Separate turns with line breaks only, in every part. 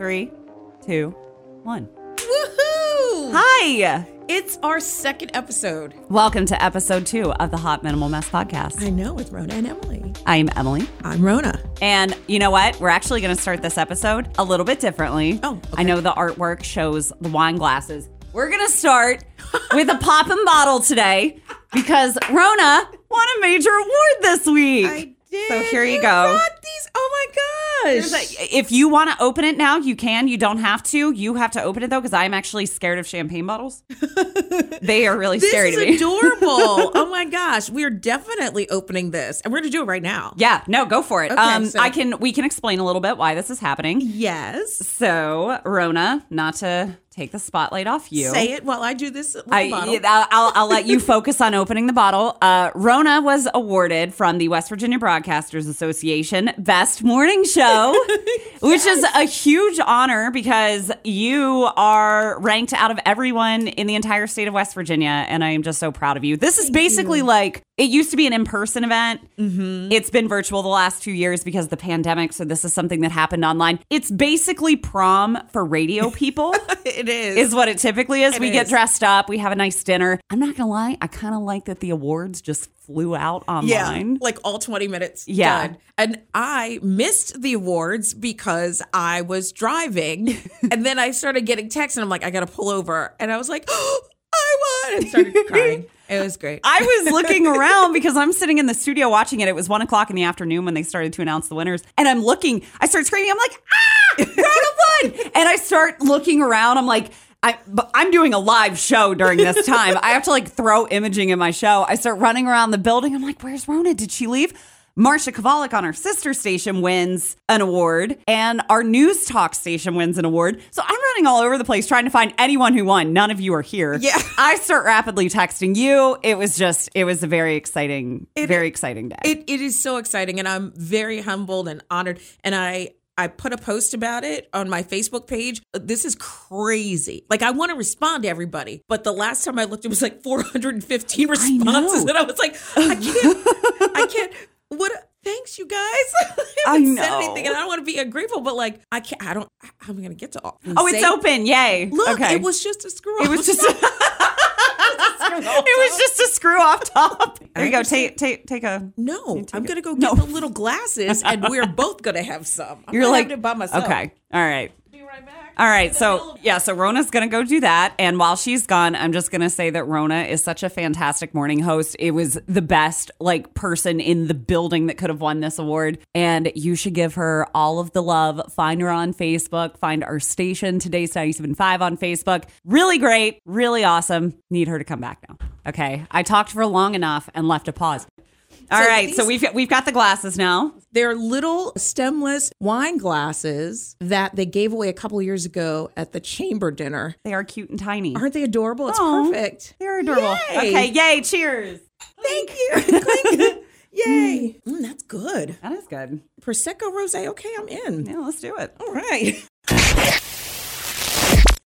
Three, two, one.
Woohoo!
Hi.
It's our second episode.
Welcome to episode two of the Hot Minimal Mess podcast.
I know with Rona and Emily.
I'm Emily.
I'm Rona.
And you know what? We're actually going to start this episode a little bit differently.
Oh, okay.
I know the artwork shows the wine glasses. We're going to start with a pop and bottle today because Rona won a major award this week.
I did.
So here you go.
Gosh.
a- If you want to open it now, you can. You don't have to. You have to open it though, because I'm actually scared of champagne bottles. they are really
this
scary
is
to me.
adorable. oh my gosh. We're definitely opening this. And we're going to do it right now.
yeah, no, go for it.
Okay,
um,
so-
I can. We can explain a little bit why this is happening.
Yes.
So, Rona, not to take the spotlight off you.
Say it while I do this
I,
bottle.
I'll, let you focus on opening the bottle. Uh, Rona was awarded from the West Virginia Broadcasters Association Best Morning Show, which is a huge honor because you are ranked out of everyone in the entire state of West Virginia. And I am just so proud of you. This is basically like it used to be an in person event.
Mm-hmm.
It's been virtual the last two years because of the pandemic. So this is something that happened online. It's basically prom for radio people
it is.
is what it typically is.
It
we get dressed up, we have a nice dinner. I'm not gonna lie, I kind of like that the awards just flew out
yeah,
online.
like all 20 minutes
Yeah.
done. And I missed the awards because I was driving. and then I started getting texts and I'm like, I got to pull over. And I was like, oh, I won. And started crying. It was great.
I was looking around because I'm sitting in the studio watching it. It was one o'clock in the afternoon when they started to announce the winners. And I'm looking, I start screaming, I'm like, ah, Won. and I start looking around. I'm like, I, but I'm doing a live show during this time. I have to like throw imaging in my show. I start running around the building. I'm like, where's Rona? Did she leave? Marsha Kavalik on our sister station wins an award, and our news talk station wins an award. So I'm running all over the place trying to find anyone who won. None of you are here.
Yeah.
I start rapidly texting you. It was just, it was a very exciting, very exciting day.
It, it is so exciting. And I'm very humbled and honored. And I, I put a post about it on my Facebook page. This is crazy. Like I want to respond to everybody, but the last time I looked, it was like 415 responses,
know.
and I was like, I can't, I can't. What? Thanks, you guys. I
I
said
know.
anything, and I don't want to be ungrateful, but like I can't. I don't. I'm going to get to all?
oh, it's open. Yay.
Look,
okay.
it was just a screw.
It was just. it was just a screw off top. There you go. Take take take a.
no. I'm going to go
No.
get the little glasses, and we're both going to have some. I'm
You're like
it by myself.
Okay. All right.
Right back.
All right. So, yeah, so Rona's going to go do that. And while she's gone, I'm just going to say that Rona is such a fantastic morning host. It was the best, like, person in the building that could have won this award. And you should give her all of the love. Find her on Facebook. Find our station, Today's 975 on Facebook. Really great. Really awesome. Need her to come back now. Okay. I talked for long enough and left a pause. All
So
right.
these-
So we've got, we've got the glasses now.
They're little stemless wine glasses that they gave away a couple years ago at the chamber dinner.
They are cute and tiny.
Aren't they adorable? It's perfect.
They're adorable.
Yay.
Okay. Yay. Cheers.
Thank you. Yay. Mm, that's good.
That is good.
Prosecco rosé. Okay, I'm in.
Yeah, let's do it.
All right.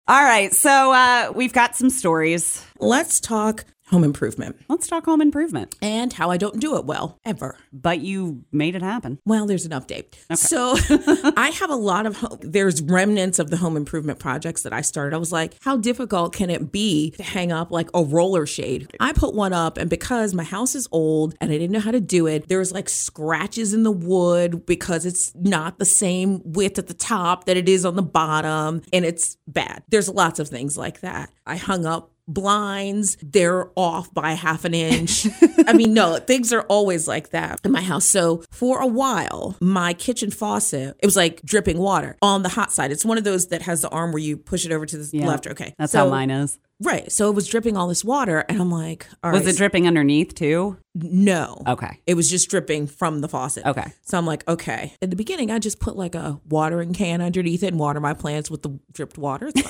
All right, so uh, we've got some stories.
Let's talk home improvement
Let's talk home improvement.
and how I don't do it well ever.
But you made it happen.
Well, there's an update. So I have a lot of home, there's remnants of the home improvement projects that I started. I was like, how difficult can it be to hang up like a roller shade? I put one up, and because my house is old and I didn't know how to do it, there was like scratches in the wood because it's not the same width at the top that it is on the bottom, and it's bad. There's lots of things like that. I hung up blinds they're off by half an inch i mean no things are always like that in my house so for a while my kitchen faucet it was like dripping water on the hot side it's one of those that has the arm where you push it over to the
Yeah.
left okay
That's
so,
how mine is.
right so it was dripping all this water and i'm like all
Was
right,
it dripping underneath too?
No
Okay.
it was just dripping from the faucet.
Okay.
So I'm like, okay. At the beginning, I just put like a watering can underneath it and water my plants with the dripped water.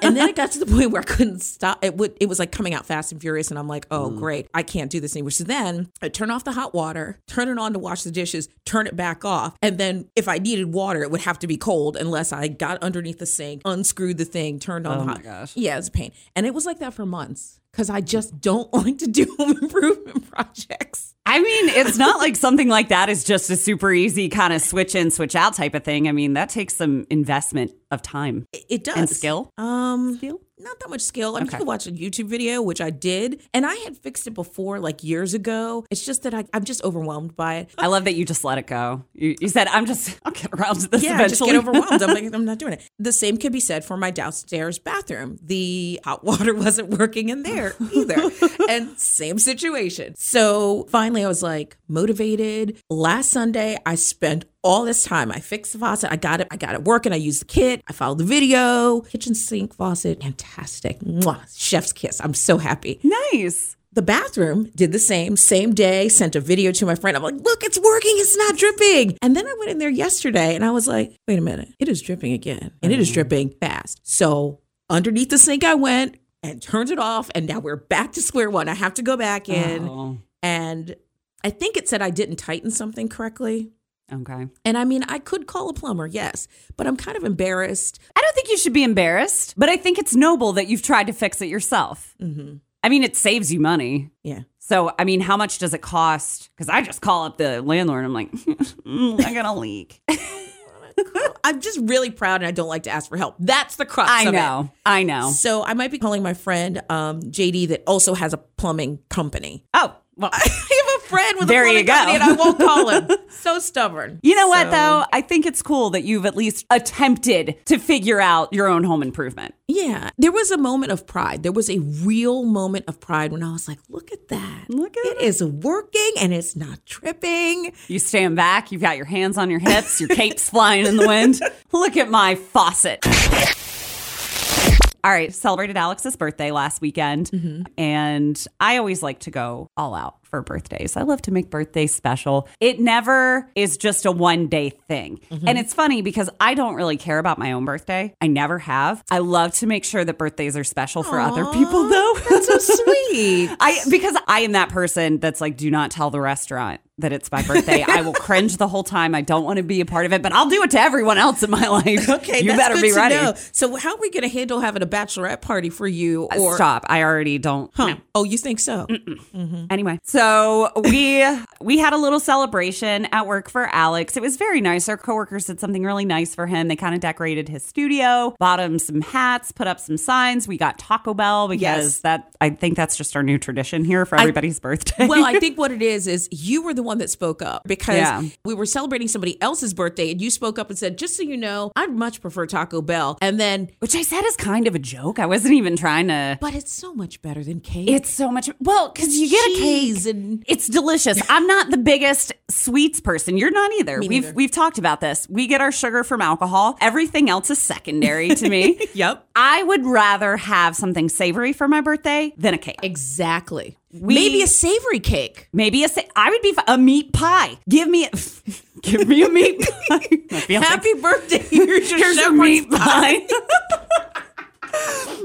And then it got to the point where I couldn't stop. It would. It was like coming out fast and furious, and I'm like, oh mm. great, I can't do this anymore. So then I turn off the hot water, turn it on to wash the dishes, turn it back off, and then if I needed water, it would have to be cold unless I got underneath the sink, unscrewed the thing, turned on
Oh
the
my
hot.
gosh.
Yeah, it's a pain. And it was like that for months because I just don't like to do home improvement projects.
I mean, it's not like something like that is just a super easy kind of switch in, switch out type of thing. I mean, that takes some investment of time
It, does.
and skill.
Um,
Skill?
Not that much skill. I mean,
Okay.
you can watch a YouTube video, which I did, and I had fixed it before, like years ago. It's just that I, I'm just overwhelmed by it.
I love that you just let it go. You, you said, "I'm just, I'll get around to this
Yeah, I just get overwhelmed. I'm like, I'm not doing it. The same could be said for my downstairs bathroom. The hot water wasn't working in there either. and same situation. So finally, I was like motivated. Last Sunday, I spent all this time. I fixed the faucet. I got it. I got it working. I used the kit. I followed the video. Kitchen sink faucet, fantastic. Mwah, chef's kiss. I'm so happy.
nice.
The bathroom did the same, same day, sent a video to my friend. I'm like, look, it's working. It's not dripping. And then I went in there yesterday and I was like, wait a minute. It is dripping again. And it is mm. dripping fast. So underneath the sink, I went and turned it off. And now we're back to square one. I have to go back in.
Oh,
And I think it said I didn't tighten something correctly.
Okay.
And I mean, I could call a plumber, yes, but I'm kind of embarrassed.
I don't think you should be embarrassed, but I think it's noble that you've tried to fix it yourself.
Mm-hmm.
I mean, it saves you money.
Yeah.
So, I mean, how much does it cost? Because I just call up the landlord. And I'm like, "Mm, I got a leak.
I'm just really proud and I don't like to ask for help. That's the crux
I
of it.
know. I know.
So I might be calling my friend um, JD that also has a plumbing company.
Oh, well.
I have a friend with
There
a
you go.
and I won't call him. so stubborn.
You know what, though? I think it's cool that you've at least attempted to figure out your own home improvement.
Yeah, there was a moment of pride. There was a real moment of pride when I was like, "Look at that!
Look at
it, it is working and it's not tripping."
You stand back, you've got your hands on your hips, your cape's flying in the wind. Look at my faucet. All right, celebrated Alex's birthday last weekend, and I always like to go all out for birthdays. I love to make birthdays special. It never is just a one day thing. And it's funny because I don't really care about my own birthday. I never have. I love to make sure that birthdays are special for other people, though.
That's so sweet.
I because I am that person that's like, do not tell the restaurant that it's my birthday. I will cringe the whole time. I don't want to be a part of it, but I'll do it to everyone else in my life.
Okay,
you better be ready.
know. So, how are we going to handle having a bachelorette party for you? Uh, or
Stop. I already don't.
Huh. Oh, you think so? Mm-hmm.
Anyway, so we we had a little celebration at work for Alex. It was very nice. Our coworkers did something really nice for him. They kind of decorated his studio, bought him some hats, put up some signs. We got Taco Bell because
Yes.
that I think that's just our new tradition here for everybody's birthday.
Well, I think what it is is you were the one that spoke up because
Yeah.
we were celebrating somebody else's birthday and you spoke up and said, just so you know, I'd much prefer Taco Bell. And then,
which I said is kind of a joke. I wasn't even trying to.
but it's so much better than cake.
It's so much well because you get a cake.
and
It's delicious. I'm not the biggest sweets person. You're not either.
Me
we've
neither.
we've talked about this. We get our sugar from alcohol. Everything else is secondary to me.
Yep.
I would rather have something savory for my birthday than a cake.
Exactly.
We-
Maybe a savory cake.
Maybe a sa- I would be fi- a meat pie. Give me a, give me a meat pie. Feel like-
Happy birthday. Here's your
here's a meat
pie.
pie.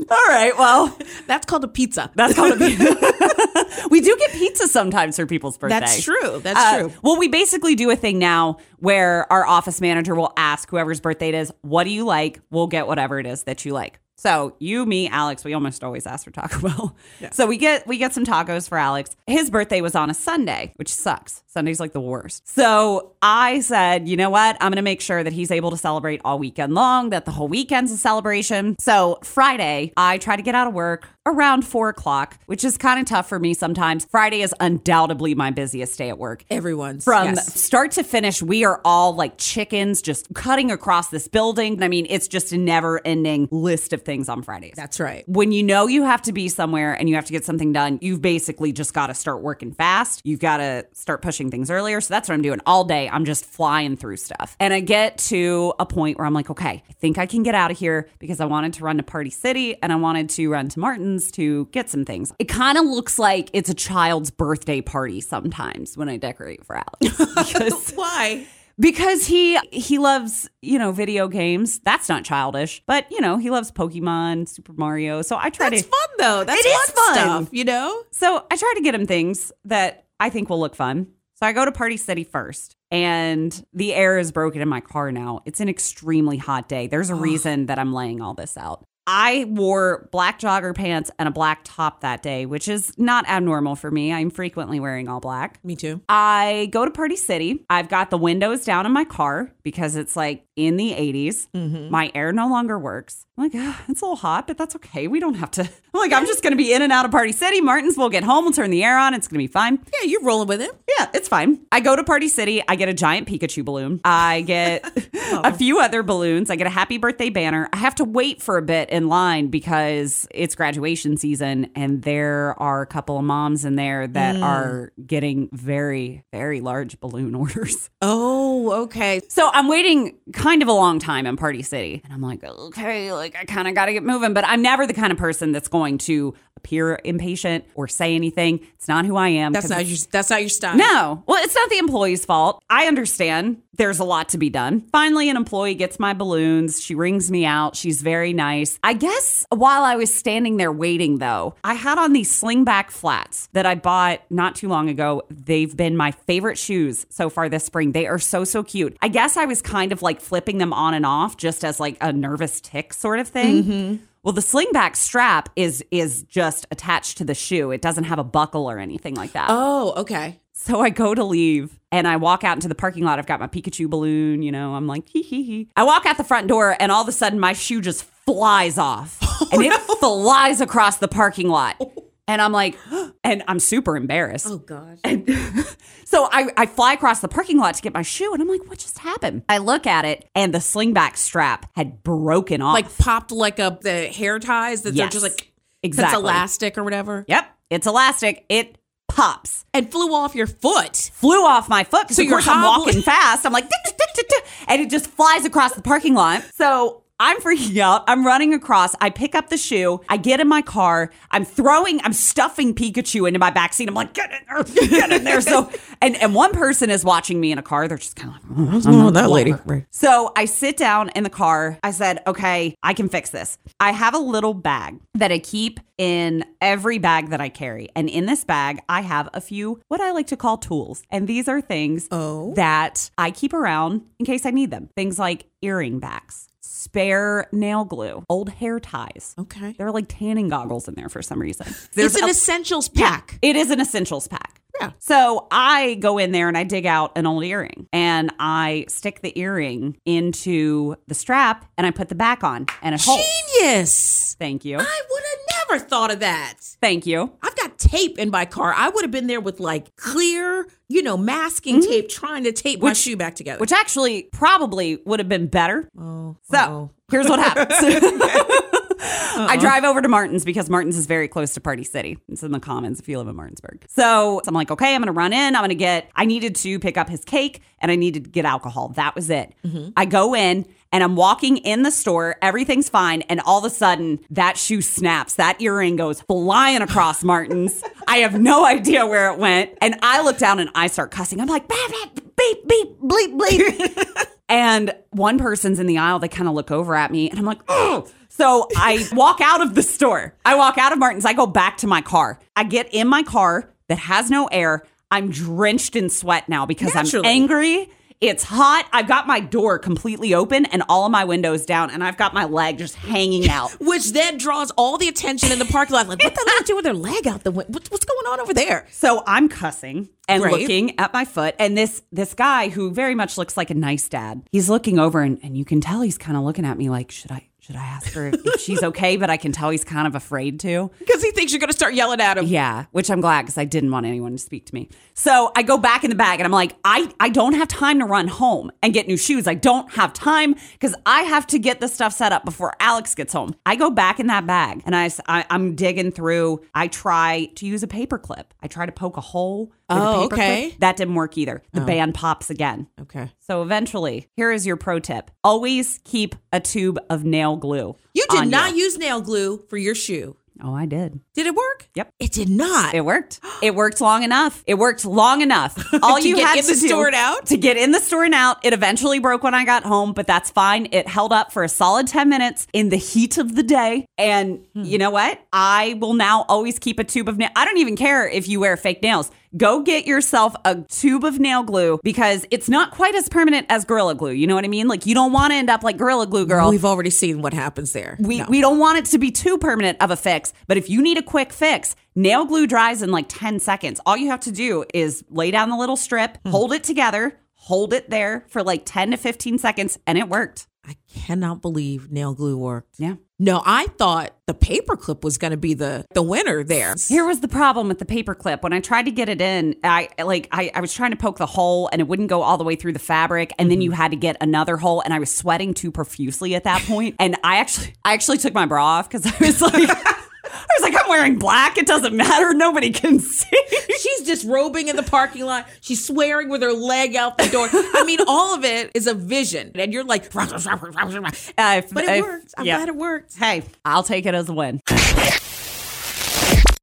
All right. Well,
That's called a pizza.
that's called a pizza. we do get pizza sometimes for people's birthdays.
That's true. That's
Uh,
true.
Well, we basically do a thing now where our office manager will ask whoever's birthday it is, "What do you like?" We'll get whatever it is that you like. So you, me, Alex, we almost always ask for Taco Bell. So we get we get some tacos for Alex. His birthday was on a Sunday, which sucks. Sunday's like the worst. So I said, you know what? I'm gonna make sure that he's able to celebrate all weekend long. That the whole weekend's a celebration. So Friday, I try to get out of work around four o'clock, which is kind of tough for me sometimes. Friday is undoubtedly my busiest day at work.
Everyone's.
From
yes.
start to finish, we are all like chickens just cutting across this building. I mean, it's just a never ending list of things on Fridays.
That's right.
when you know you have to be somewhere and you have to get something done, you've basically just got to start working fast. You've got to start pushing things earlier. So that's what I'm doing all day. I'm just flying through stuff. And I get to a point where I'm like, okay, I think I can get out of here because I wanted to run to Party City and I wanted to run to Martin's to get some things. It kind of looks like it's a child's birthday party sometimes when I decorate for Alex.
Why?
Because he he loves you know video games that's not childish but you know he loves pokemon super mario so i try
That's
to
fun though. That's
It is
fun
fun.
stuff, you know?
so i try to get him things that i think will look fun so i go to party city first and the air is broken in my car now it's an extremely hot day there's a reason that i'm laying all this out I wore black jogger pants and a black top that day, which is not abnormal for me. I'm frequently wearing all black.
Me too.
I go to Party City. I've got the windows down in my car because it's like in the 80s. Mm-hmm. My air no longer works. I'm like, it's a little hot, but that's okay. We don't have to. I'm like, I'm just going to be in and out of Party City. Martins will get home. We'll turn the air on. It's going to be fine.
Yeah, you're rolling with it.
Yeah, it's fine. I go to Party City. I get a giant Pikachu balloon. I get a oh. few other balloons. I get a happy birthday banner. I have to wait for a bit in line because it's graduation season and there are a couple of moms in there that mm. are getting very, very large balloon orders.
Oh, okay.
So I'm waiting kind of a long time in Party City. And I'm like, okay, like I kind of got to get moving. But I'm never the kind of person that's going to appear impatient or say anything. It's not who I am.
That's not your that's not your style.
no. Well, it's not the employee's fault. I understand there's a lot to be done. Finally, an employee gets my balloons. She rings me out. She's very nice. I guess while I was standing there waiting, though, I had on these slingback flats that I bought not too long ago. They've been my favorite shoes so far this spring. They are so, so cute. I guess I was kind of like flipping them on and off just as like a nervous tick sort of thing. Mm-hmm. Well, the slingback strap is is just attached to the shoe. It doesn't have a buckle or anything like that.
Oh, okay.
So I go to leave and I walk out into the parking lot. I've got my Pikachu balloon, you know, I'm like, hee hee hee. I walk out the front door and all of a sudden my shoe just flies off oh, and it flies across the parking lot. Oh. And I'm like, and I'm super embarrassed.
Oh gosh.
And so I, I fly across the parking lot to get my shoe and I'm like, what just happened? I look at it and the slingback strap had broken off.
Like popped like a the hair ties that they're just like
Exactly.
It's elastic or whatever.
yep, it's elastic. It pops.
And flew off your foot.
flew off my foot because
So
of
you're
course I'm
hobbling-
walking fast. I'm like, "Tick, tick, tick, tick, tick," and it just flies across the parking lot. So I'm freaking out. I'm running across. I pick up the shoe. I get in my car. I'm throwing, I'm stuffing Pikachu into my backseat. I'm like, get in there, get in there. So, and, and one person is watching me in a car. They're just kind of like, "Oh,
wrong with that lady?" Right.
so I sit down in the car. I said, okay, I can fix this. I have a little bag that I keep in every bag that I carry. And in this bag, I have a few what I like to call tools. And these are things
Oh.
that I keep around in case I need them. Things like earring backs, spare nail glue, old hair ties.
Okay.
There are like tanning goggles in there for some reason.
It's an
a-
essentials
yeah,
pack.
it is an essentials pack.
Yeah.
So I go in there and I dig out an old earring and I stick the earring into the strap and I put the back on and it holds.
Genius.
Thank you.
I would have never thought of that.
Thank you.
I've got tape in my car. I would have been there with like clear, you know, masking tape trying to tape my shoe back together.
Mm-hmm. Which actually probably would have been better.
oh,
So
oh.
here's what happens. I drive over to Martin's because Martin's is very close to Party City. It's in the Commons if you live in Martinsburg. So I'm like, okay, I'm going to run in. I'm going to get, I needed to pick up his cake and I needed to get alcohol. That was it. Mm-hmm. I go in and I'm walking in the store. Everything's fine. And all of a sudden, that shoe snaps. That earring goes flying across Martin's. I have no idea where it went. And I look down and I start cussing. I'm like, beep, beep, beep, beep, bleep, bleep. And one person's in the aisle, they kind of look over at me and I'm like, oh. So I walk out of the store. I walk out of Martin's. I go back to my car. I get in my car that has no air. I'm drenched in sweat now because
Naturally.
I'm angry. It's hot. I've got my door completely open and all of my windows down, and I've got my leg just hanging out.
Which then draws all the attention in the parking lot. Like, what the hell do with their leg out the window? What's going on over there?
So I'm cussing and
Right.
looking at my foot, and this this guy who very much looks like a nice dad, he's looking over, and, and you can tell he's kind of looking at me like, should I should I ask her if, she's okay? But I can tell he's kind of afraid to.
Because he thinks you're going to start yelling at him.
Yeah, which I'm glad because I didn't want anyone to speak to me. So I go back in the bag and I'm like, I, I don't have time to run home and get new shoes. I don't have time because I have to get this stuff set up before Alex gets home. I go back in that bag and I I'm digging through. I try to use a paper clip. I try to poke a hole.
Oh, okay.
Clip. That didn't work either. The band pops again.
Okay.
So eventually, here is your pro tip. Always keep a tube of nail glue.
You did not use nail glue for your shoe.
Oh, I did.
Did it work?
Yep.
It did not.
It worked. It worked long enough. It worked long enough. All
To
you
get
had
in
to
the
do
store and out?
to get in the store and out. It eventually broke when I got home, but that's fine. It held up for a solid ten minutes in the heat of the day. And
Hmm.
you know what? I will now always keep a tube of nail. I don't even care if you wear fake nails. Go get yourself a tube of nail glue because it's not quite as permanent as Gorilla Glue. You know what I mean? Like you don't want to end up like Gorilla Glue girl.
We've already seen what happens there.
We,
No.
we don't want it to be too permanent of a fix, but if you need a quick fix, nail glue dries in like 10 seconds. All you have to do is lay down the little strip,
Hmm.
hold it together, hold it there for like 10 to 15 seconds, and it worked.
I cannot believe nail glue worked.
Yeah.
No, I thought the paperclip was going to be the the winner there.
Here was the problem with the paperclip. When I tried to get it in, I like I, I was trying to poke the hole and it wouldn't go all the way through the fabric. And then you mm-hmm. had to get another hole and I was sweating too profusely at that point. And I actually I actually took my bra off because I was like I was like, I'm wearing black. It doesn't matter. Nobody can see.
She's disrobing in the parking lot. She's swearing with her leg out the door. I mean, all of it is a vision, and you're like,
Uh, if-
but it
if-
worked. I'm
yeah.
glad it worked.
Hey, I'll take it as a win.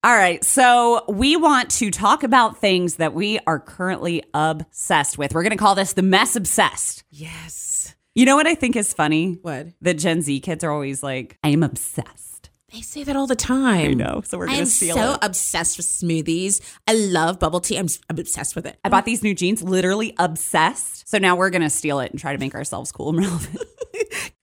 All right, so we want to talk about things that we are currently obsessed with. We're going to call this the mess obsessed.
Yes.
You know what I think is funny?
What?
The Gen Z kids are always like, I am obsessed.
They say that all the time.
I know, so we're going to steal
so
it.
I'm so obsessed with smoothies. I love bubble tea. I'm, I'm obsessed with it.
I bought these new jeans, literally obsessed. So now we're going to steal it and try to make ourselves cool and relevant.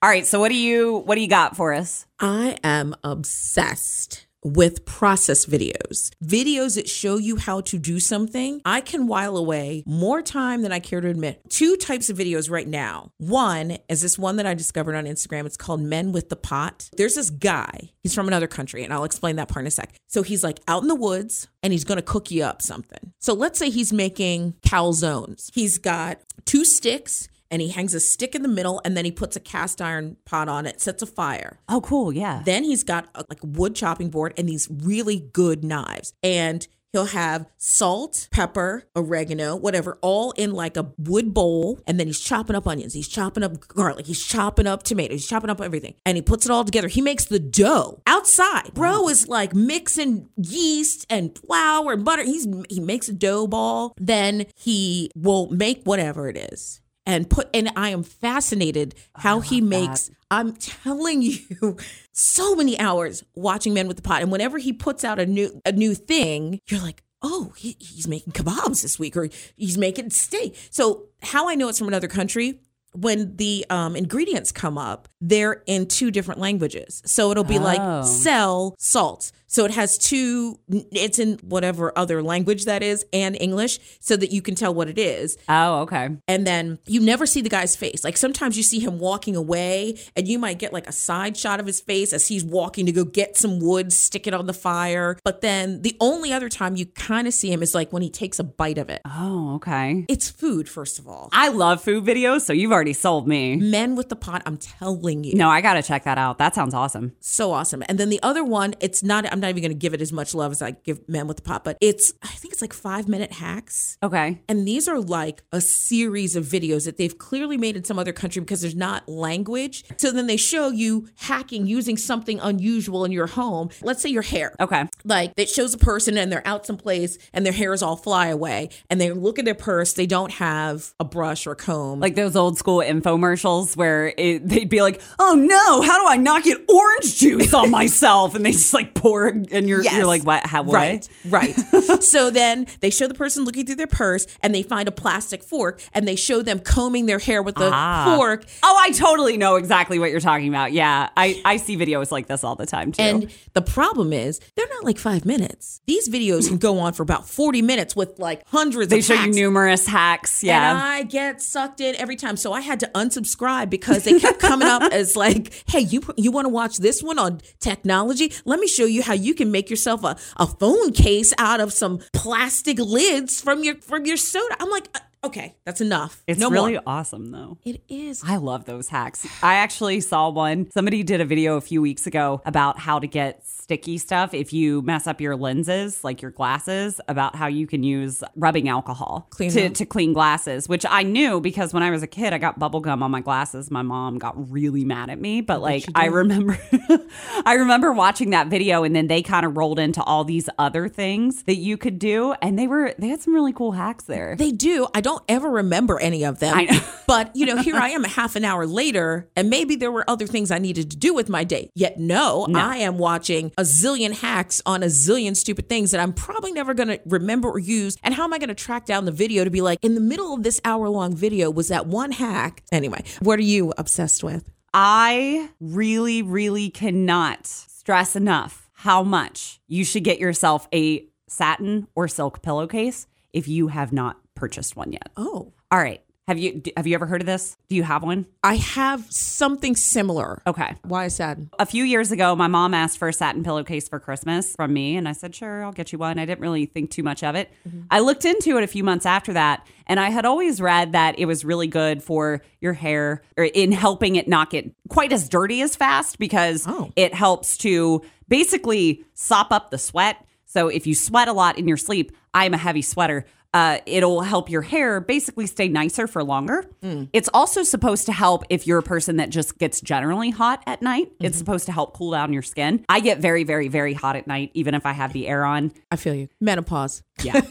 All right, so what do you what do you got for us?
I am obsessed with process videos. Videos that show you how to do something. I can while away more time than I care to admit. Two types of videos right now. One is this one that I discovered on Instagram. It's called Men with the Pot. There's this guy, he's from another country, and I'll explain that part in a sec. So he's like out in the woods and he's gonna cook you up something. So let's say he's making calzones. He's got two sticks and he hangs a stick in the middle and then he puts a cast iron pot on it, sets a fire.
Oh, cool, yeah.
Then he's got uh, a, like wood chopping board and these really good knives. And he'll have salt, pepper, oregano, whatever, all in like a wood bowl. And then he's chopping up onions. He's chopping up garlic. He's chopping up tomatoes. He's chopping up everything. And he puts it all together. He makes the dough outside. Bro is like mixing yeast and flour and butter. He's he makes a dough ball. Then he will make whatever it is and put and I am fascinated how he makes I'm telling you so many hours watching Men with the Pot. And whenever he puts out a new a new thing you're like oh he, he's making kebabs this week or he's making steak. So how I know it's from another country when the um, ingredients come up they're in two different languages. So it'll be
Oh.
like sell salt so it has two it's in whatever other language that is and English so that you can tell what it is
Oh, okay.
and then you never see the guy's face. Like sometimes you see him walking away, and you might get like a side shot of his face as he's walking to go get some wood, stick it on the fire. But then the only other time you kind of see him is like when he takes a bite of it.
Oh, okay.
It's food, first of all.
I love food videos, so you've already sold me.
Men with the pot, I'm telling you.
No, I got to check that out. That sounds awesome.
So awesome. And then the other one, it's not, I'm not even going to give it as much love as I give Men with the Pot, but it's, I think it's like five minute hacks.
Okay.
And these are like a series of videos that they've clearly made in some other country because there's not language. So then they show you hacking using something unusual in your home. Let's say your hair.
Okay.
Like it shows a person and they're out someplace and their hair is all fly away and they look at their purse. They don't have a brush or comb.
Like those old school infomercials where it, they'd be like, "Oh no, how do I not get orange juice on myself?" And they just like pour, and you're
Yes.
you're like, "What? How? What?"
Right, right. so then they show the person looking through their purse and they find a plastic fork and they show them combing their hair with the
Ah.
fork
Oh, I totally know exactly what you're talking about. Yeah, I I see videos like this all the time too.
And the problem is, they're not like five minutes. These videos can go on for about 40 minutes with like hundreds
they show you numerous hacks.
And
Yeah.
I get sucked in every time. So I had to unsubscribe because they kept coming up as like, hey, you you want to watch this one on technology? Let me show you how you can make yourself a, a phone case out of some plastic lids from your from your soda. I'm like, uh, okay, that's enough.
it's
no
really
more.
awesome though.
It is.
I love those hacks. I actually saw one. Somebody did a video a few weeks ago about how to get sticky stuff if you mess up your lenses, like your glasses, about how you can use rubbing alcohol
Clean
to, to clean glasses, which I knew because when I was a kid, I got bubble gum on my glasses. My mom got really mad at me, but like I remember I remember watching that video and then they kind of rolled into all these other things that you could do and they were they had some really cool hacks there.
They do. I don't ever remember any of them.
I know.
But, you know, here I am a half an hour later, and maybe there were other things I needed to do with my day. Yet, no, I am watching a zillion hacks on a zillion stupid things that I'm probably never going to remember or use. And how am I going to track down the video to be like, in the middle of this hour long video was that one hack? Anyway, what are you obsessed with?
I really, really cannot stress enough how much you should get yourself a satin or silk pillowcase if you have not purchased one yet.
Oh,
All right. Have you have you ever heard of this? Do you have one?
I have something similar.
Okay.
Why is that?
A few years ago, my mom asked for a satin pillowcase for Christmas from me, and I said, "Sure, I'll get you one." I didn't really think too much of it. Mm-hmm. I looked into it a few months after that, and I had always read that it was really good for your hair or in helping it not get quite as dirty as fast because
Oh.
it helps to basically sop up the sweat. So if you sweat a lot in your sleep, I'm a heavy sweater. Uh, it'll help your hair basically stay nicer for longer. It's also supposed to help if you're a person that just gets generally hot at night. It's supposed to help cool down your skin. I get very, very, very hot at night, even if I have the air on.
I feel you. Menopause.
Yeah.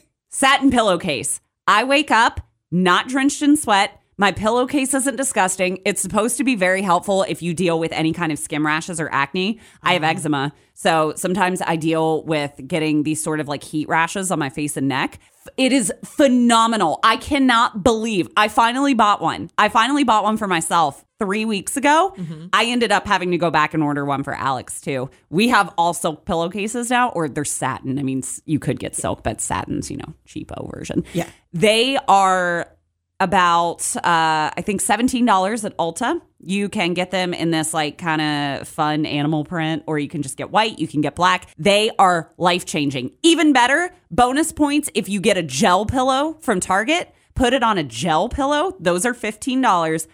Satin pillowcase. I wake up not drenched in sweat. My pillowcase isn't disgusting. It's supposed to be very helpful if you deal with any kind of skin rashes or acne. I have uh-huh. eczema. So sometimes I deal with getting these sort of like heat rashes on my face and neck. It is phenomenal. I cannot believe I finally bought one. I finally bought one for myself three weeks ago. Mm-hmm. I ended up having to go back and order one for Alex too. We have all silk pillowcases now, or they're satin. I mean, you could get silk, but satin's, you know, cheapo version.
Yeah.
They are about uh I think $17 at Ulta. You can get them in this like kind of fun animal print or you can just get white, you can get black. They are life-changing. Even better, bonus points if you get a gel pillow from Target, put it on a gel pillow. Those are $15.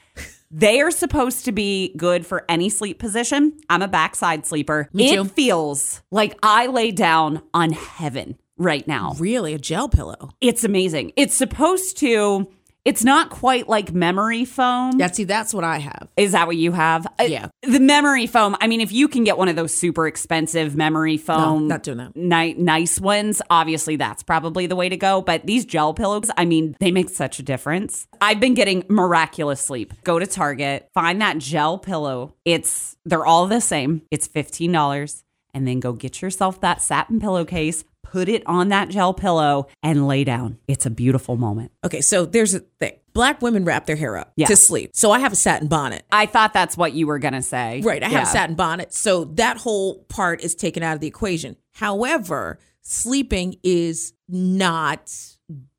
They are supposed to be good for any sleep position. I'm a backside sleeper.
Me
it
too.
feels like I lay down on heaven right now.
Really, a gel pillow.
It's amazing. It's supposed to, it's not quite like memory foam.
Yeah, see, that's what I have.
Is that what you have? Uh,
Yeah.
The memory foam. I mean, if you can get one of those super expensive memory foam,
not doing that.
Ni- nice ones, obviously that's probably the way to go. But these gel pillows, I mean, they make such a difference. I've been getting miraculous sleep. Go to Target, find that gel pillow. It's, they're all the same. It's $15. And then go get yourself that satin pillowcase, put it on that gel pillow, and lay down. It's a beautiful moment.
Okay, so there's a thing. Black women wrap their hair up
Yeah.
to sleep. So I have a satin bonnet.
I thought that's what you were going to say.
Right, I have a satin bonnet. So that whole part is taken out of the equation. However, sleeping is not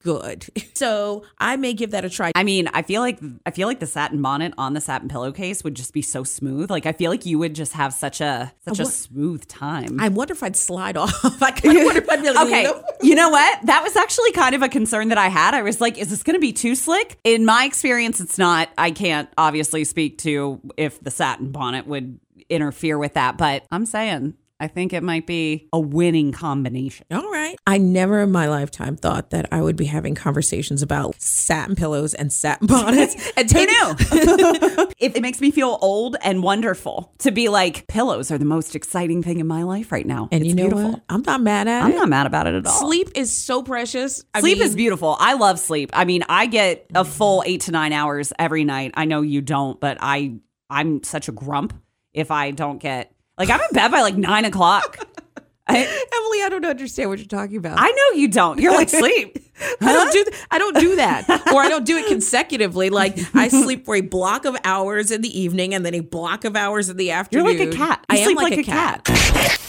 good. So I may give that a try.
I mean, I feel like I feel like the satin bonnet on the satin pillowcase would just be so smooth. Like I feel like you would just have such a such a smooth time.
I wonder if I'd slide off. I kind of wonder if I'd be like,
okay,
you know?
you know what? That was actually kind of a concern that I had. I was like, is this going to be too slick? In my experience, it's not. I can't obviously speak to if the satin bonnet would interfere with that, but I'm saying I think it might be a winning combination.
All right. I never in my lifetime thought that I would be having conversations about satin pillows and satin bonnets. and
Who
take-
knew? it, it makes me feel old and wonderful to be like, pillows are the most exciting thing in my life right now.
And
It's
you know
beautiful.
what? I'm not mad at it.
I'm
it.
not mad about it at all.
Sleep is so precious. I
Sleep
mean,
is beautiful. I love sleep. I mean, I get a full eight to nine hours every night. I know you don't, but I I'm such a grump if I don't get like I'm in bed by like nine o'clock. I,
Emily, I don't understand what you're talking about.
I know you don't. You're like sleep.
I don't do th- I don't do that, or I don't do it consecutively. Like I sleep for a block of hours in the evening and then a block of hours in the afternoon.
You're like a cat.
I
You
am
sleep
like, a, cat.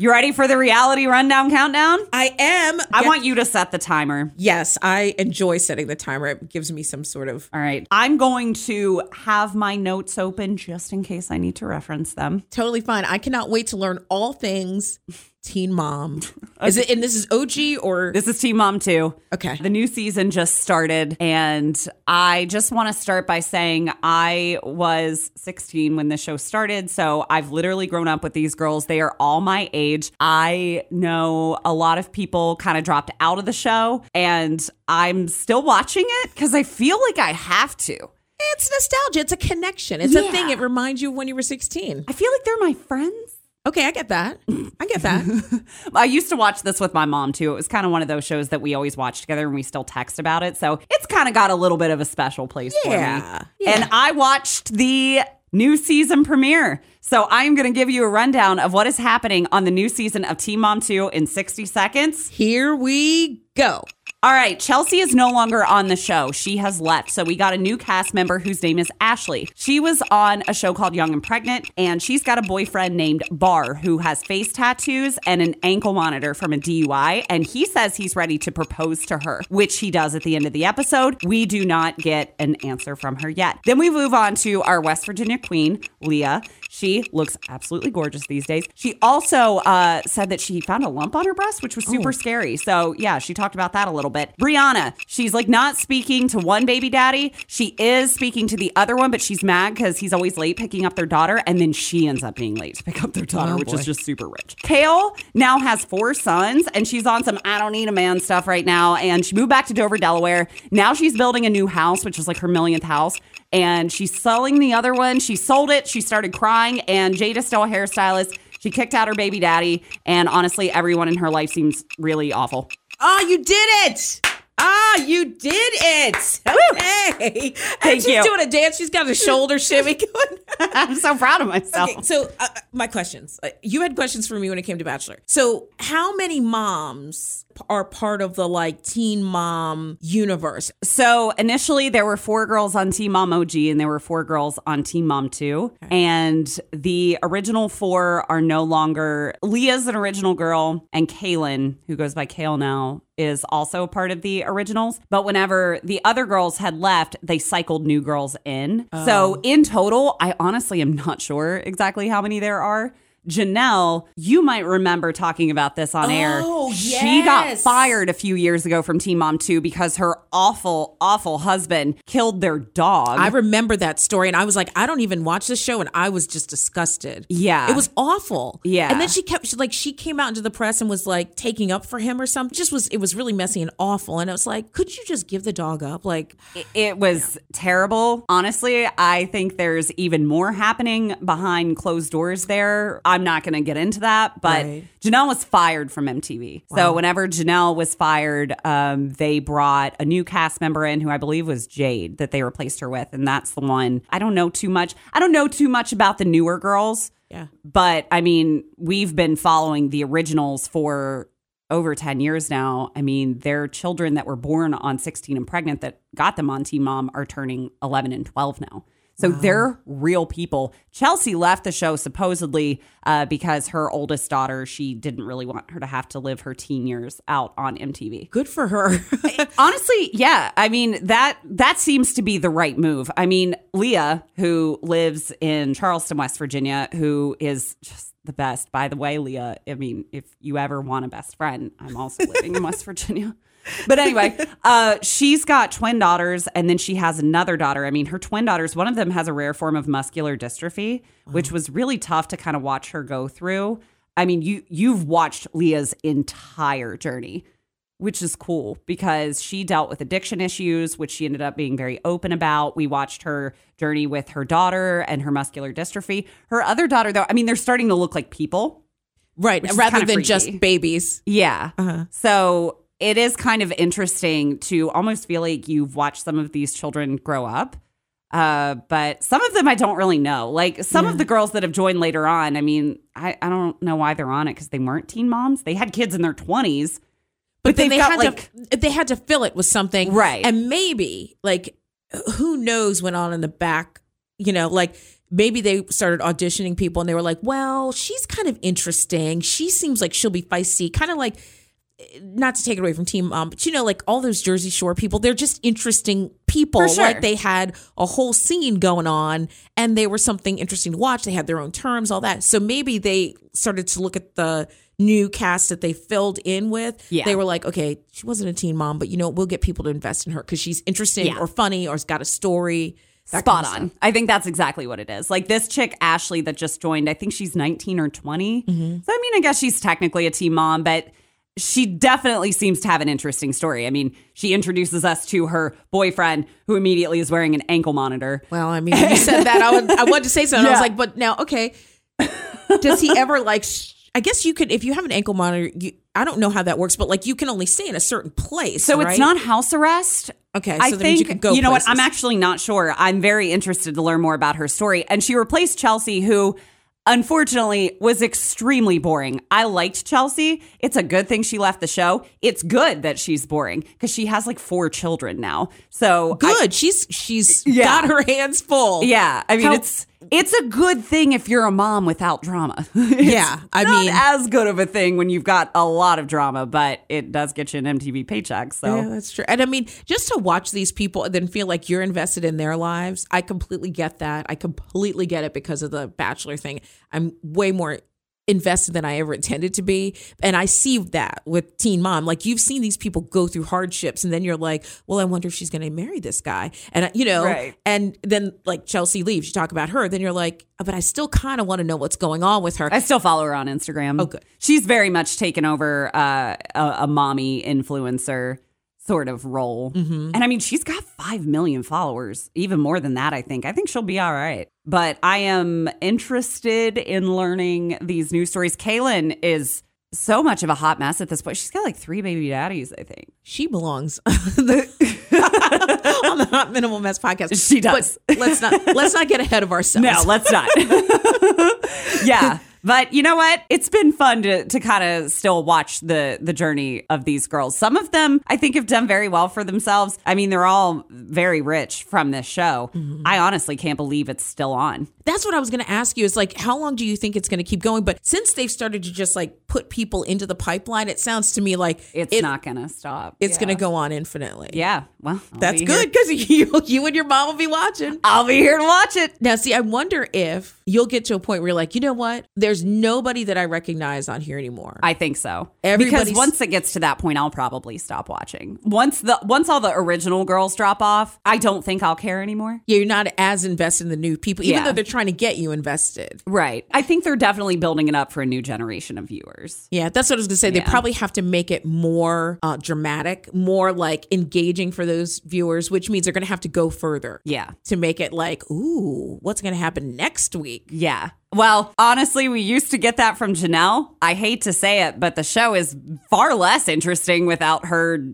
You ready for the reality rundown countdown?
I am.
I want you to set the timer.
Yes, I enjoy setting the timer. It gives me some sort of
All right. I'm going to have my notes open just in case I need to reference them.
totally fine. I cannot wait to learn all things Teen Mom. Is it? And this is OG or
This is Teen Mom 2.
okay?
The new season just started, and I just want to start by saying I was 16 when the show started. So I've literally grown up with these girls. They are all my age. I know a lot of people kind of dropped out of the show, and I'm still watching it because I feel like I have to.
It's nostalgia. It's a connection. It's a thing. It reminds you of when you were 16.
I feel like they're my friends.
Okay, I get that. I get that.
I used to watch this with my mom too. It was kind of one of those shows that we always watch together and we still text about it. So it's kind of got a little bit of a special place for
Yeah,
me.
yeah.
And I watched the new season premiere. So I'm going to give you a rundown of what is happening on the new season of Teen Mom 2 in 60 seconds.
Here we go.
All right, Chelsea is no longer on the show. She has left. So we got a new cast member whose name is Ashley. She was on a show called Young and Pregnant, and she's got a boyfriend named Barr who has face tattoos and an ankle monitor from a DUI. And he says he's ready to propose to her, which he does at the end of the episode. We do not get an answer from her yet. Then we move on to our West Virginia queen, Leah. She looks absolutely gorgeous these days. She also uh, said that she found a lump on her breast, which was super scary. So, yeah, she talked about that a little bit. Briana, she's like not speaking to one baby daddy. She is speaking to the other one, but she's mad because he's always late picking up their daughter. And then she ends up being late to pick up their daughter,
Oh,
which
boy.
is just super rich. Kail now has four sons, and she's on some I don't need a man stuff right now. And she moved back to Dover, Delaware. Now she's building a new house, which is like her millionth house. And she's selling the other one. She sold it. She started crying, and still a hairstylist. She kicked out her baby daddy, and honestly, everyone in her life seems really awful.
Oh, you did it. Ah, you did it. Okay.
Thank
and she's
you.
doing a dance. She's got a shoulder shimmy going.
I'm so proud of myself.
Okay, so uh, my questions. Uh, You had questions for me when it came to Bachelor. So, how many moms are part of the like teen mom universe?
So initially, there were four girls on Teen Mom OG, and there were four girls on Teen Mom 2. And the original four are no longer. Leah's an original girl, and Kailyn, who goes by Kail now, is also a part of the originals. But whenever the other girls had left, they cycled new girls in. So oh. in total, I honestly am not sure exactly how many there are. Jenelle, you might remember talking about this on air.
Oh,
She got fired a few years ago from Teen Mom 2 because her awful, awful husband killed their dog.
I remember that story, and I was like, I don't even watch this show, and I was just disgusted.
Yeah.
it was awful.
Yeah.
and then she kept she, like she came out into the press and was like taking up for him or something. Just was it was really messy and awful. And I was like, could you just give the dog up? Like,
it was terrible. Honestly, I think there's even more happening behind closed doors there. I'm not going to get into that, but
Right.
Jenelle was fired from MTV. So whenever Jenelle was fired, um, they brought a new cast member in who I believe was Jade that they replaced her with. And that's the one. I don't know too much. I don't know too much about the newer girls.
yeah,
But I mean, we've been following the originals for over 10 years now. I mean, their children that were born on 16 and pregnant that got them on Teen Mom are turning 11 and 12 now. So they're real people. Chelsea left the show supposedly uh, because her oldest daughter, she didn't really want her to have to live her teen years out on MTV.
good for her.
Honestly, yeah. I mean that that seems to be the right move. I mean, Leah, who lives in Charleston, West Virginia, who is just the best. By the way, Leah, I mean, if you ever want a best friend, I'm also living in West Virginia. But anyway, uh, she's got twin daughters, and then she has another daughter. I mean, her twin daughters, one of them has a rare form of muscular dystrophy, which was really tough to kind of watch her go through. I mean, you you've watched Leah's entire journey which is cool because she dealt with addiction issues, which she ended up being very open about. We watched her journey with her daughter and her muscular dystrophy. Her other daughter, though, I mean, they're starting to look like people.
right, rather than
freaky.
just babies.
Yeah.
Uh-huh.
So it is kind of interesting to almost feel like you've watched some of these children grow up. Uh, but some of them I don't really know. Like some of the girls that have joined later on, I mean, I, I don't know why they're on it because they weren't teen moms. They had kids in their 20s.
But, then
they've
they
got,
had
like-
to they had to fill it with something,
Right.
And maybe like who knows went on in the back, you know, like maybe they started auditioning people and they were like, well, she's kind of interesting. She seems like she'll be feisty, kind of like not to take it away from Teen Mom, but you know, like all those Jersey Shore people, they're just interesting people.
Sure.
Like they had a whole scene going on and they were something interesting to watch. They had their own terms, all that. So maybe they started to look at the new cast that they filled in with.
Yeah.
They were like, okay, she wasn't a teen mom, but you know, we'll get people to invest in her because she's interesting
Yeah.
or funny or has got a story. that
Spot
kind of
on. I think that's exactly what it is. Like this chick, Ashley, that just joined, I think she's 19 or 20.
Mm-hmm.
So, I mean, I guess she's technically a teen mom, but she definitely seems to have an interesting story. I mean, she introduces us to her boyfriend who immediately is wearing an ankle monitor.
Well, I mean, when you said that, I, would, I wanted to say something. I was like, but now, okay. Does he ever like? Sh- I guess you could if you have an ankle monitor. You, I don't know how that works, but like you can only stay in a certain place.
So
right?
it's not house arrest.
Okay, so
I
that
think
you can go You
know what? I'm actually not sure. I'm very interested to learn more about her story. And she replaced Chelsea, who unfortunately was extremely boring. I liked Chelsea. It's a good thing she left the show. It's good that she's boring because she has like four children now. So I-
good. she's she's
Yeah.
got her hands full.
yeah, I mean
How-
it's it's a good thing if you're a mom without drama.
Yeah, I
not
mean-
as good of a thing when you've got a lot of drama, but it does get you an MTV paycheck. So
Yeah, that's true. And I mean, just to watch these people and then feel like you're invested in their lives, I completely get that. I completely get it because of the Bachelor thing. I'm way more invested than I ever intended to be. And I see that with Teen Mom. Like you've seen these people go through hardships and then you're like, well, I wonder if she's going to marry this guy. And, you know,
Right.
and then like Chelsea leaves, you talk about her, then you're like, but I still kind of want to know what's going on with her.
I still follow her on Instagram.
Oh, good.
She's very much taken over uh, a, a mommy influencer sort of role.
Mm-hmm.
And I mean, she's got 5 million followers, even more than that, I think. I think she'll be all right. But I am interested in learning these news stories. Kailyn is so much of a hot mess at this point. She's got like three baby daddies, I think.
she belongs on the, on the Hot Minimal Mess podcast.
She does.
But let's not let's not get ahead of ourselves.
No, let's not. yeah. But you know what? It's been fun to, to kind of still watch the the journey of these girls. Some of them I think have done very well for themselves. I mean, they're all very rich from this show.
Mm-hmm.
I honestly can't believe it's still on.
That's what I was going to ask you. Is like, how long do you think it's going to keep going? But since they've started to just like put people into the pipeline, it sounds to me like
It's
it-
not gonna stop.
It's
Yeah.
going to go on infinitely.
Yeah. Well, I'll
That's
be
good because you you and your mom will be watching.
I'll be here to watch it.
Now, see, I wonder if you'll get to a point where you're like, you know what? There's nobody that I recognize on here anymore.
I think so.
Everybody's-
because once it gets to that point, I'll probably stop watching. Once the once all the original girls drop off, I don't think I'll care anymore.
yeah, you're not as invested in the new people, even
Yeah.
though they're trying to get you invested.
Right. I think they're definitely building it up for a new generation of viewers.
Yeah, that's what I was gonna say. They probably have to make it more uh, dramatic, more like engaging for those viewers, which means they're gonna have to go further.
Yeah.
To make it like, ooh, what's gonna happen next week?
Yeah. Well, honestly, we used to get that from Jenelle. I hate to say it, but the show is far less interesting without her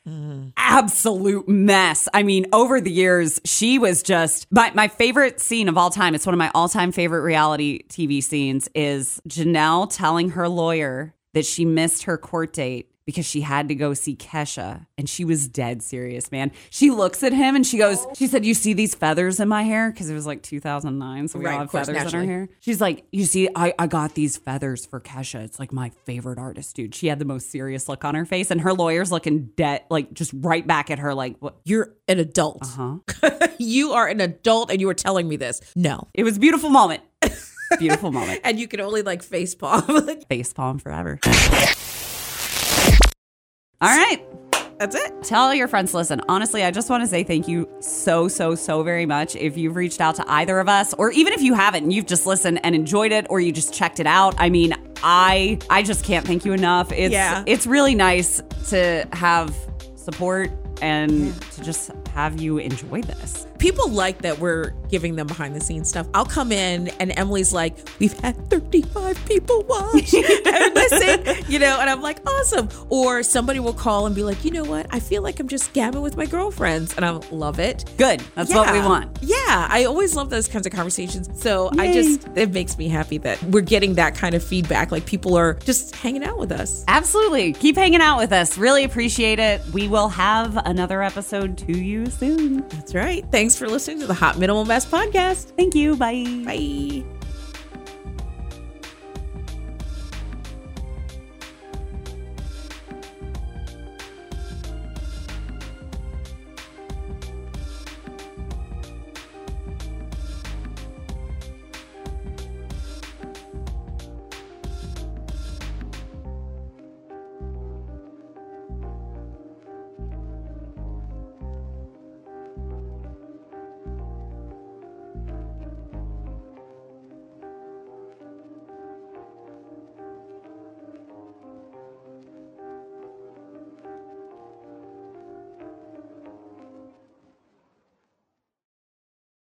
absolute mess. I mean, over the years, she was just my, my favorite scene of all time. It's one of my all time favorite reality TV scenes is Jenelle telling her lawyer that she missed her court date because she had to go see Kesha and she was dead serious, man. She looks at him and she goes, she said, You see these feathers in my hair? Because it was like 2009. So we
Right,
all have
course,
feathers in
naturally.
our hair. She's like, You see, I, I got these feathers for Kesha. It's like my favorite artist, dude. She had the most serious look on her face and her lawyer's looking dead, like just right back at her, like, What?
You're an adult.
Huh?
you are an adult, and you were telling me this. No,
It was a beautiful moment. beautiful moment.
and you can only like face palm. Like,
Face palm forever. All right.
That's it.
Tell your friends to listen. Honestly, I just want to say thank you so, so, so very much. If you've reached out to either of us, or even if you haven't and you've just listened and enjoyed it, or you just checked it out. I mean, I I just can't thank you enough. It's
Yeah.
it's really nice to have support and to just have you enjoy this.
People like that we're giving them behind the scenes stuff. I'll come in and Emily's like, we've had 35 people watch and listen, you know, and I'm like, awesome. Or somebody will call and be like, you know what? I feel like I'm just gabbing with my girlfriends and I love it.
Good. That's what we want.
Yeah, I always love those kinds of conversations. So I just, it makes me happy that we're getting that kind of feedback. Like people are just hanging out with us.
Absolutely. Keep hanging out with us. Really appreciate it. We will have another episode to you soon.
That's right. Thanks for listening to the Hot Minimal Mess podcast.
Thank you. Bye.
Bye.